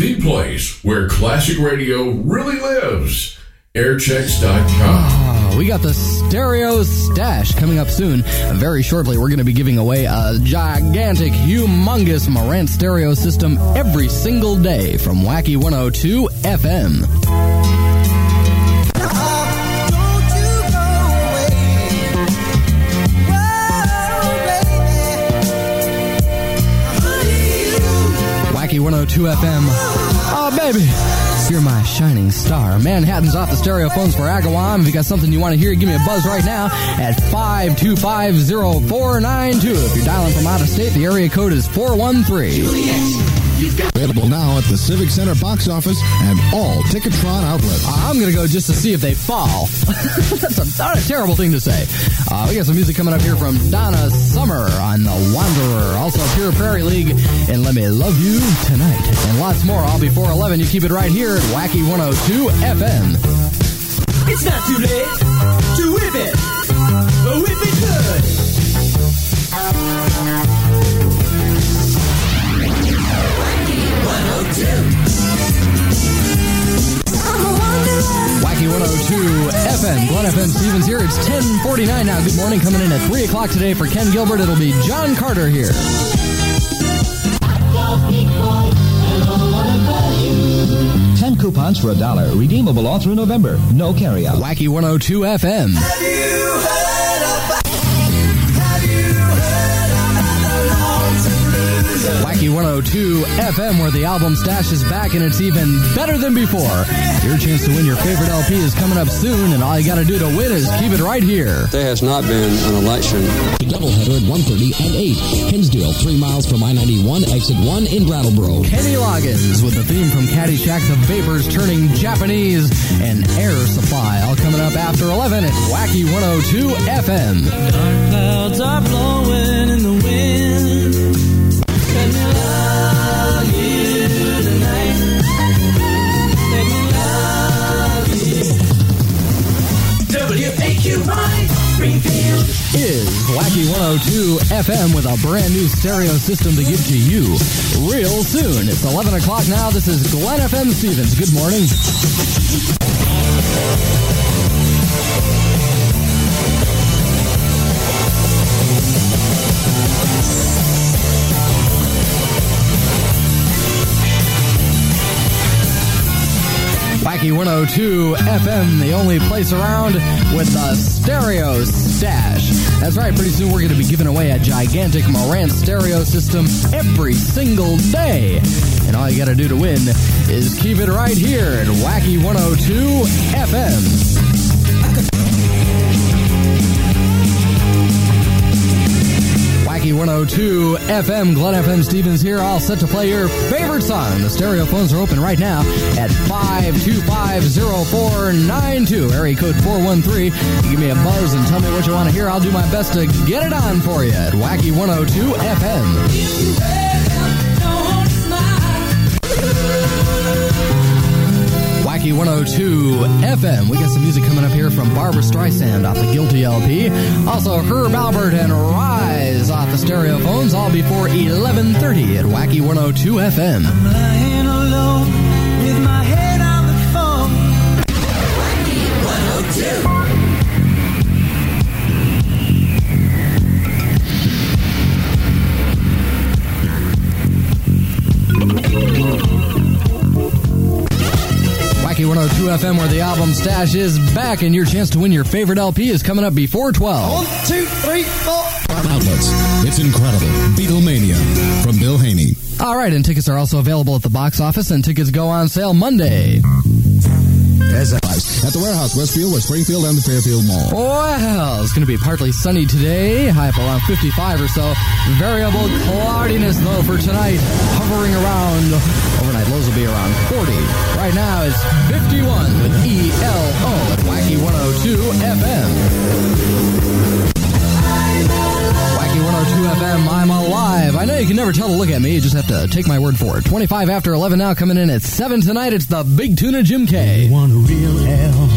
the place where classic radio really lives. Airchexx.com. Oh, ah, we got the stereo stash coming up soon. Very shortly, we're going to be giving away a gigantic, humongous Marantz stereo system every single day from Wacky 102 FM. 102 FM. Oh, baby. You're my shining star. Manhattan's off the stereo phones for Agawam. If you got something you want to hear, give me a buzz right now at 5250492. If you're dialing from out of state, the area code is 413. Available now at the Civic Center box office and all Ticketron outlets. I'm going to go just to see if they fall. That's a, not a terrible thing to say. Uh, we got some music coming up here from Donna Summer on The Wanderer. Also, Pure Prairie League and Let Me Love You Tonight. And lots more all before 11. You keep it right here at Wacky 102 FM. It's not too late to whip it. Whip it good. 102 FM. Glen FM Stevens here. It's 1049 now. Good morning. Coming in at 3 o'clock today for Ken Gilbert. It'll be John Carter here. Ten coupons for a dollar, redeemable all through November. No carryout. Wacky 102 FM. Wacky 102 FM, where the album stash is back and it's even better than before. Your chance to win your favorite LP is coming up soon, and all you got to do to win is keep it right here. There has not been an election. The doubleheader at 1.30 and 8. Hinsdale, 3 miles from I-91, exit 1 in Brattleboro. Kenny Loggins with the theme from Caddyshack, The Vapors Turning Japanese, and Air Supply, all coming up after 11 at Wacky 102 FM. Dark clouds are blowing is Wacky 102 FM with a brand new stereo system to give to you real soon. It's 11 o'clock now. This is Glen FM Stevens. Good morning. Wacky 102 FM, the only place around with the stereo stash. That's right, pretty soon we're going to be giving away a gigantic Marantz stereo system every single day. And all you got to do to win is keep it right here at Wacky 102 FM. Wacky 102 FM, Glen FM Stevens here, all set to play your favorite song. The stereo phones are open right now at 5250492, area code 413. Give me a buzz and tell me what you want to hear. I'll do my best to get it on for you at Wacky 102 FM. Wacky 102 FM. We got some music coming up here from Barbra Streisand off the Guilty LP. Also, Herb Alpert and Rise off the stereo phones, all before 11.30 at Wacky 102 FM. Wacky 102 FM, where the album stash is back, and your chance to win your favorite LP is coming up before 12. One, two, three, four. Outlets. It's incredible. Beatlemania from Bill Haney. All right, and tickets are also available at the box office, and tickets go on sale Monday. At the warehouse, Westfield, West Springfield, and the Fairfield Mall. Well, it's going to be partly sunny today, high up around 55 or so. Variable cloudiness, though, for tonight, hovering around. Overnight lows will be around 40. Right now, it's 51 with ELO at Wacky 102 FM. Wacky 102 FM, I'm alive. I know you can never tell to look at me, you just have to take my word for it. 25 after 11 now, coming in at 7 tonight, it's the Big Tuna Jim K. Want a real hell.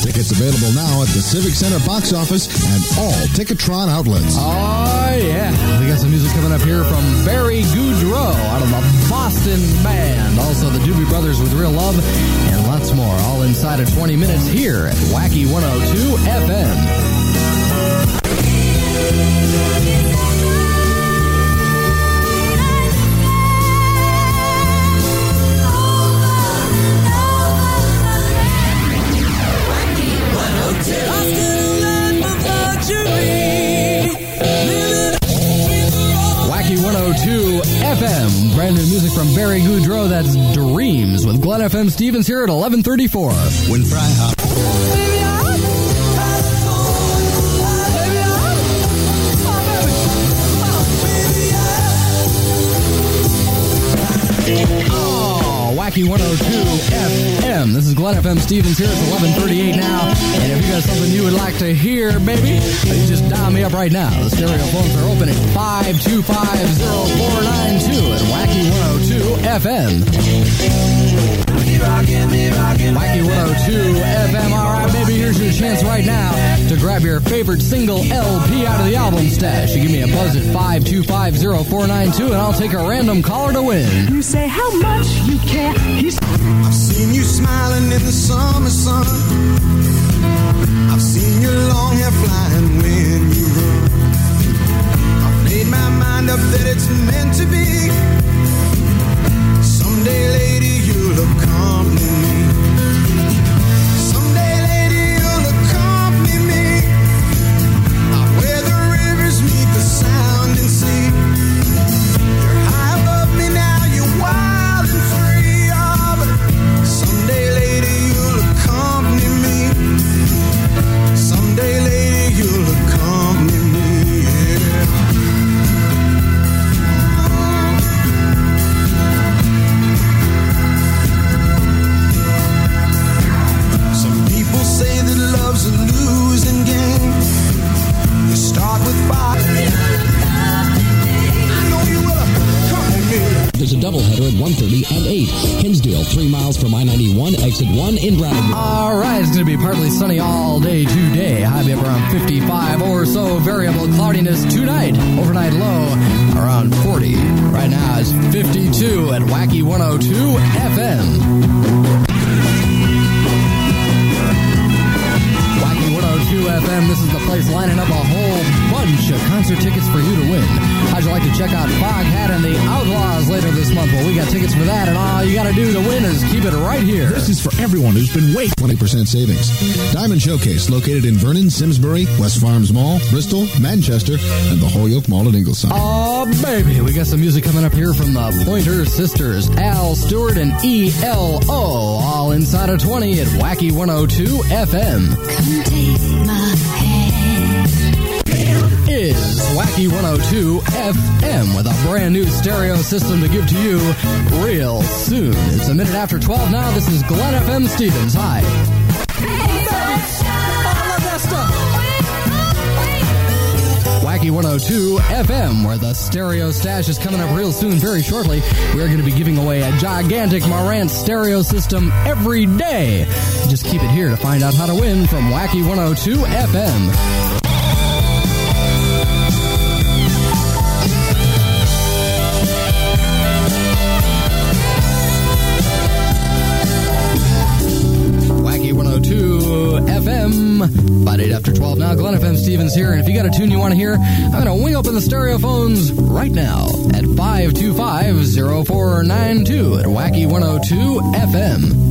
Tickets available now at the Civic Center box office and all Ticketron outlets. Oh, yeah. We got some music coming up here from Barry Goudreau out of the Boston band. Also, the Doobie Brothers with Real Love, and lots more, all inside of 20 minutes here at Wacky 102 FM. Stevens here at 1134. When Fry Hop. Wacky 102 FM. This is Glen FM Stevens here. It's 1138 now. And if you got something you would like to hear, baby, uh, you just dial me up right now. The stereo phones are open at 525-0492 at Wacky 102 FM. Wacky 102 FM. All right, baby, here's your chance right now to grab your favorite single LP out of the album stash. You give me a buzz at 525-0492 and I'll take a random caller to win. You say how much you care. He's I've seen you smiling in the summer sun. I've seen your long hair flying when you run. I've made my mind up that it's meant to be. Someday, lady, you'll accompany 55 or so. Variable cloudiness tonight. Overnight low around 40. Right now it's 52 at Wacky 102 FM. Wacky 102 FM. This is the place lining up a whole bunch of concert tickets for you to win. How'd you like to check out Foghat and the Outlaws later this month? Well, we got tickets for that, and all you got to do to win is keep it right here. This is for everyone who's been waiting. 20% savings. Diamond Showcase, located in Vernon, Simsbury, West Farms Mall, Bristol, Manchester, and the Holyoke Mall at Ingleside. Oh, baby. We got some music coming up here from the Pointer Sisters, Al Stewart and ELO, all inside of 20 at Wacky 102 FM. come take my hand. Is Wacky 102 FM with a brand new stereo system to give to you real soon. It's a minute after 12 now. This is Glen FM Stevens. Hi. Wacky 102 FM, where the stereo stash is coming up real soon, very shortly. We're going to be giving away a gigantic Marantz stereo system every day. Just keep it here to find out how to win from Wacky 102 FM. Here. And if you got a tune you want to hear, I'm going to wing open the stereo phones right now at 525-0492 at Wacky 102 FM.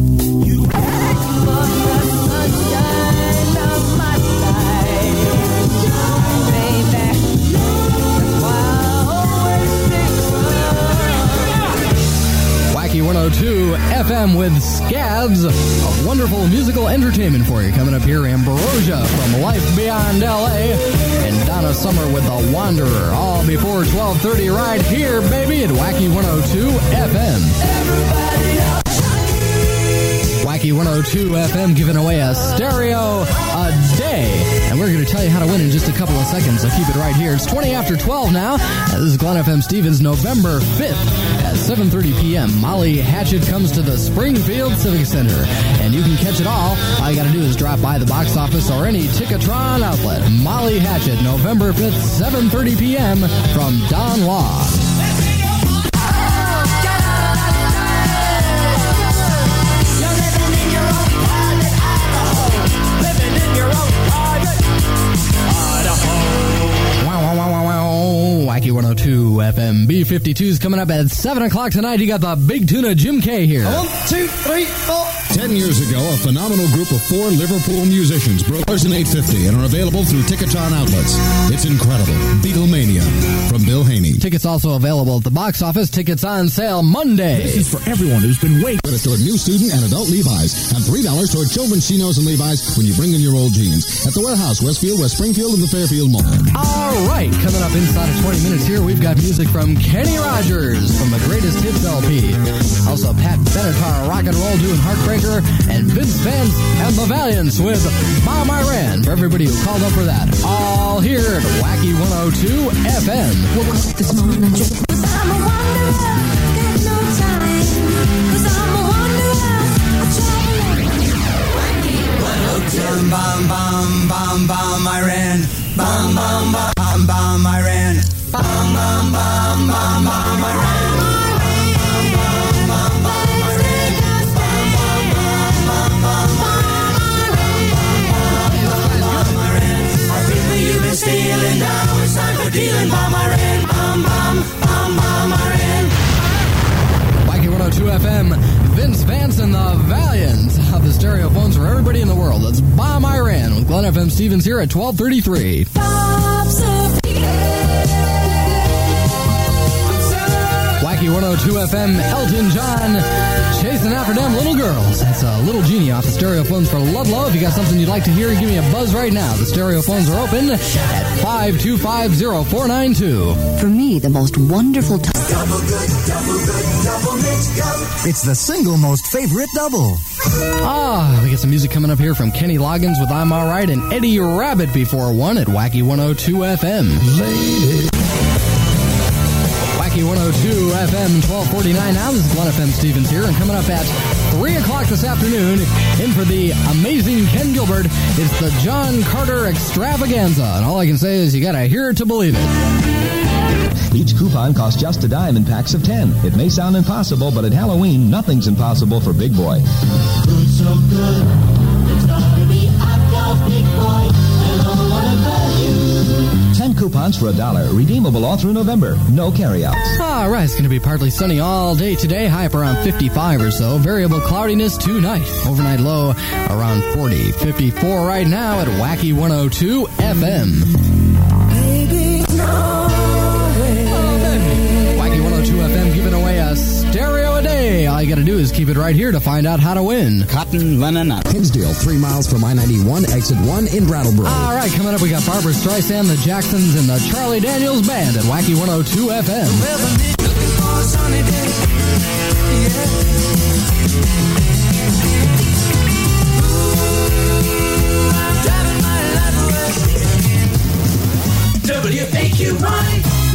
102 FM with Scads, a wonderful musical entertainment for you. Coming up here, Ambrosia from Life Beyond LA, and Donna Summer with The Wanderer, all before 12:30 right here, baby, at Wacky 102 FM. Wacky 102 FM giving away a stereo a day. And we're going to tell you how to win in just a couple of seconds, so keep it right here. It's 20 after 12 now. This is Glen FM Stevens, November 5th at 7.30 p.m. Molly Hatchet comes to the Springfield Civic Center. And you can catch it all. All you got to do is drop by the box office or any Ticketron outlet. Molly Hatchet, November 5th, 7.30 p.m. from Don Law. B52s coming up at 7 o'clock tonight. You got the Big Tuna Jim K here. One, two, three, four. Ten years ago, a phenomenal group of four Liverpool musicians broke ours 850 and are available through Ticketron outlets. It's incredible. Beatlemania from Bill Haney. Tickets also available at the box office. Tickets on sale Monday. This is for everyone who's been waiting. Credit toward new student and adult Levi's and $3 toward children's chinos and Levi's when you bring in your old jeans. At the warehouse, Westfield, West Springfield, and the Fairfield Mall. All right, coming up inside of 20 minutes here, we've got music from Kenny Rogers from the Greatest Hits LP. Also, Pat Benatar, Rock and Roll doing Heartbreaker, and Vince Vance and the Valiants with Bomb Iran for everybody who called up for that. All here at Wacky 102 FM. Woke up this morning just cause I'm a wanderer, got no time. Cause I'm a wanderer, I travel Bam, bam, bam, bam, I ran. Bam, bam, bam, bam, I ran. Bam, bam, bam, bam, bam, I ran. You've been stealing now, it's time for dealing. Bam, I ran. Bam, bam, bam, bam, I ran. Wacky 102 FM, Vince Vance and the Valiants of the stereo phones for everybody in the world. That's Bomb Iran FM Stevens here at 1233. Wacky 102 FM, Elton John, chasing after them little girls. That's a little genie off the stereo phones for Ludlow. If you got something you'd like to hear, give me a buzz right now. The stereo phones are open at 5250492. For me, the most wonderful time. It's the single most favorite double. Ah, we get some music coming up here from Kenny Loggins with I'm Alright and Eddie Rabbitt before one at Wacky 102 FM. Wacky 102 FM 1249 now. This is Glen FM Stevens here, and coming up at 3 o'clock this afternoon, in for the amazing Ken Gilbert, it's the John Carter Extravaganza. And all I can say is you gotta hear it to believe it. Each coupon costs just a dime in packs of 10. It may sound impossible, but at Halloween, nothing's impossible for Big Boy. so good. Coupons for a dollar, redeemable all through November. No carryouts. All right, it's going to be partly sunny all day today, high up around 55 or so. Variable cloudiness tonight. Overnight low around 40. 54 right now at Wacky 102 FM. Wacky you got to do is keep it right here to find out how to win. Cotton Lennon. Hinsdale, three miles from I-91, exit 1 in Brattleboro. All right, coming up, we got Barbra Streisand, the Jacksons, and the Charlie Daniels Band at Wacky 102 FM.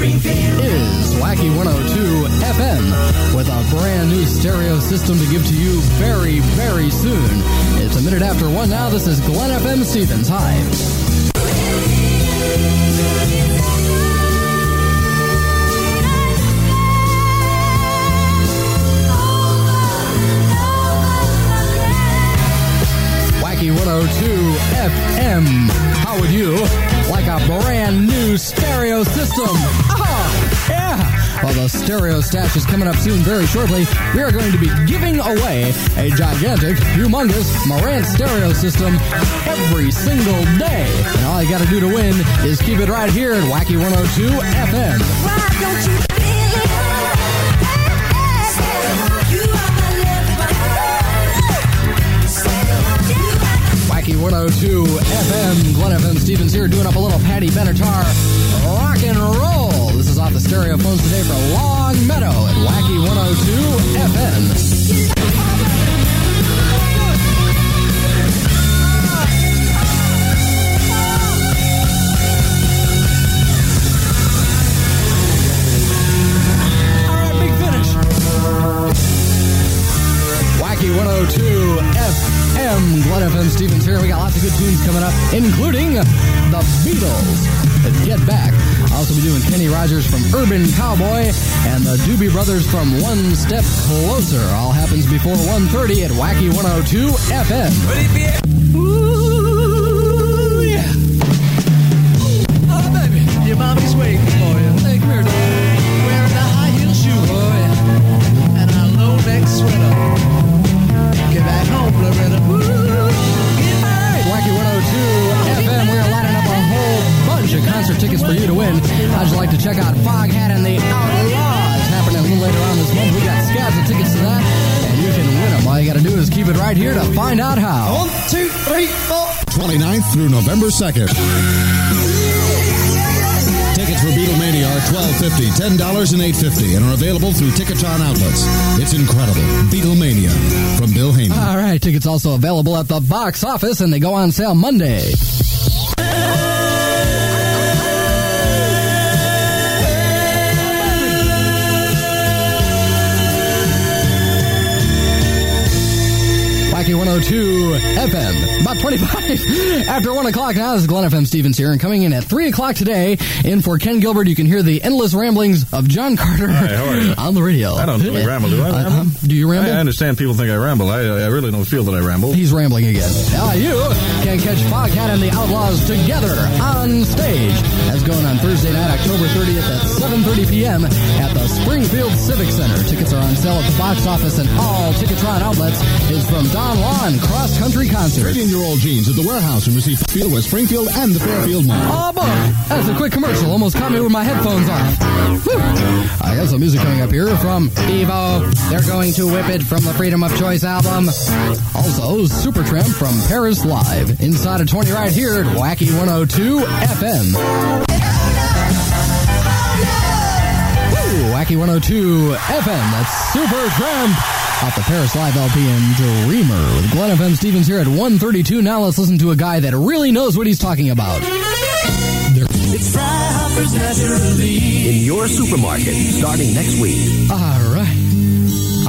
Springfield. is Wacky 102 FM with a brand new stereo system to give to you very, very soon. It's a minute after one now. This is Glen FM Stevens. Hi. Wacky 102 FM. How would you like a brand stereo system? Ah, yeah. While the stereo stash is coming up soon, very shortly. We are going to be giving away a gigantic, humongous Marantz stereo system every single day. And all you got to do to win is keep it right here at Wacky 102 FM. Why don't you feel it? Wacky 102 FM, Glen FM Stevens here doing up a little Patty Benatar rock and roll. This is off the stereo phones today for Longmeadow at Wacky 102 FM. Glen Stevens here. We got lots of good tunes coming up, including the Beatles. Get back. I'll also be doing Kenny Rogers from Urban Cowboy and the Doobie Brothers from One Step Closer. All happens before 1.30 at Wacky 102 FM. for you to win. How'd you like to check out Foghat and the Outlaws happening a little later on this month? We got scabs of tickets to that, and you can win them. All you got to do is keep it right here to find out how. One, two, three, four. 29th through November 2nd. Tickets for Beatlemania are $12.50, $10, and $8.50 and are available through Ticketron outlets. It's incredible. Beatlemania from Bill Haney. All right, tickets also available at the box office and they go on sale Monday. Wacky 102 FM, about 25 after 1 o'clock now. This is Glen FM Stevens here, and coming in at 3 o'clock today, in for Ken Gilbert, you can hear the endless ramblings of John Carter Hi, how are you? on the radio. I don't really ramble, do I? Uh, um, do you ramble? I understand people think I ramble. I, I really don't feel that I ramble. He's rambling again. Now you can catch Foghat and the Outlaws together on stage. Going on Thursday night, October 30th at 7.30 p.m. at the Springfield Civic Center. Tickets are on sale at the box office and all Ticketron outlets. It's from Don Juan Cross Country Concert. Trade in your old jeans at the warehouse and receive Field West Springfield and the Fairfield Mall. Oh boy, that's a quick commercial. Almost caught me with my headphones. Whew. I got some music coming up here from Devo. They're going to whip it from the Freedom of Choice album. Also, Supertramp from Paris Live. Inside of 20 right here at Wacky 102 FM. Wacky 102 FM. That's Supertramp. Off the Paris Live LP and Dreamer with Glen FM Stevens here at 132. Now let's listen to a guy that really knows what he's talking about. It's Fryhoppers naturally. In your supermarket, starting next week. All right.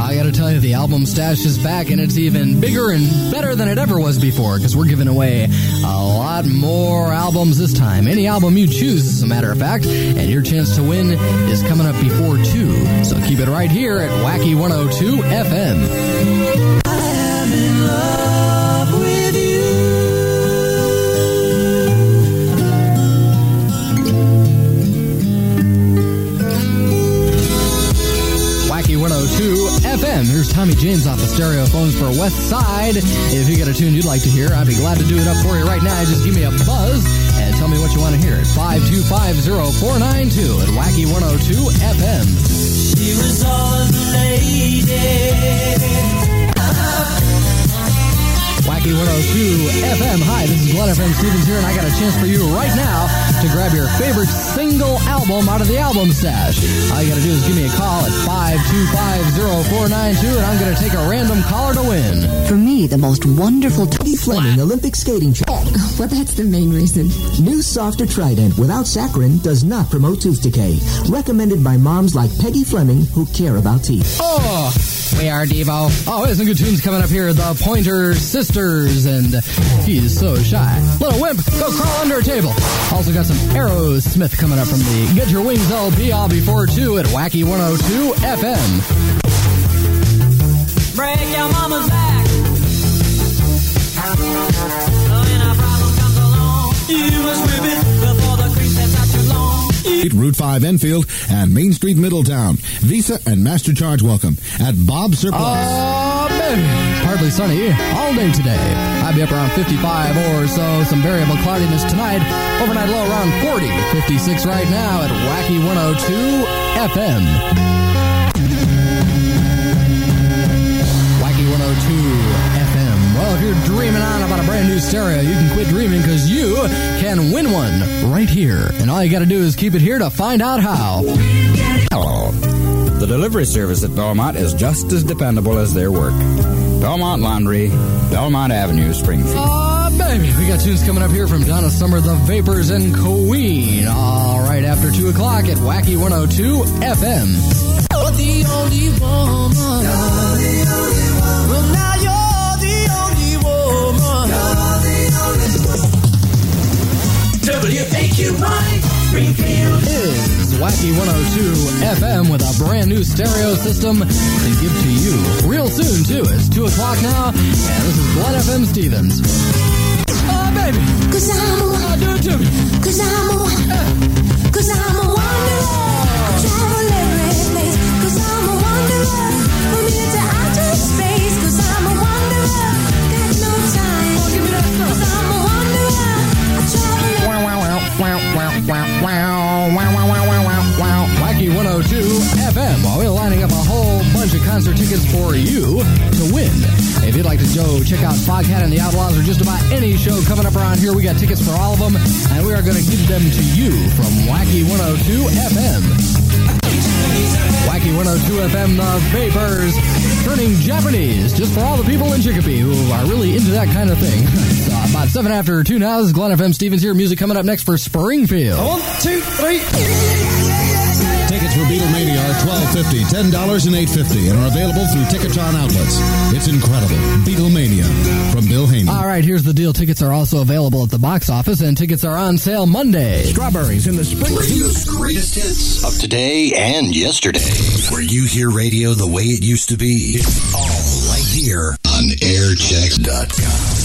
I gotta tell you, the album stash is back and it's even bigger and better than it ever was before because we're giving away a lot more albums this time. Any album you choose, as a matter of fact, and your chance to win is coming up before 2. So keep it right here at Wacky 102 FM. 102 Here's Tommy James off the stereo phones for West Side. If you got a tune you'd like to hear, I'd be glad to do it up for you right now. Just give me a buzz and tell me what you want to hear at 5250492 at Wacky 102 FM. She was all the lady. Wacky 102 FM. Hi, this is Glen FM Stevens here, and I got a chance for you right now to grab your favorite single album out of the album stash. All you got to do is give me a call at 5250492, and I'm going to take a random caller to win. For me, the most wonderful Peggy Fleming Olympic skating track. Oh, well, that's the main reason. New softer Trident without saccharin does not promote tooth decay. Recommended by moms like Peggy Fleming who care about teeth. Oh, we are Devo. Oh, there's some good tunes coming up here. The Pointer Sisters, and he's so shy. Little wimp, go crawl under a table. Also got some Aerosmith coming up from the Get Your Wings LP. I'll be for two at Wacky 102 FM. Lawn. Route 5 Enfield and Main Street Middletown. Visa and Master Charge welcome at Bob Surplus. Partly sunny all day today. I'll be up around 55 or so. Some variable cloudiness tonight. Overnight low around 40. 56 right now at Wacky 102 FM. If you're dreaming on about a brand new stereo, you can quit dreaming because you can win one right here. And all you got to do is keep it here to find out how. Hello. The delivery service at Belmont is just as dependable as their work. Belmont Laundry, Belmont Avenue, Springfield. Oh, baby. We got tunes coming up here from Donna Summer, The Vapors, and Queen. All right, after 2 o'clock at Wacky 102 FM. The only woman. Springfield. Is Wacky 102 FM with a brand new stereo system to give to you real soon, too. It's 2 o'clock now, and this is Glen FM Stevens. 102 FM. Wacky 102 FM, The Vapors, turning Japanese, just for all the people in Chicopee who are really into that kind of thing. so uh, about 7 after 2 now, this is Glen FM Stevens here. Music coming up next for Springfield. One, two, three. Tickets for Beatlemania are twelve fifty, ten dollars and eight fifty, and are available through Ticketron outlets. It's incredible. Beatlemania from Bill Haney. All right, here's the deal. Tickets are also available at the box office, and tickets are on sale Monday. Strawberries in the spring. Radio's greatest hits of today and yesterday. Where you hear radio the way it used to be. It's all right here on airchexx.com.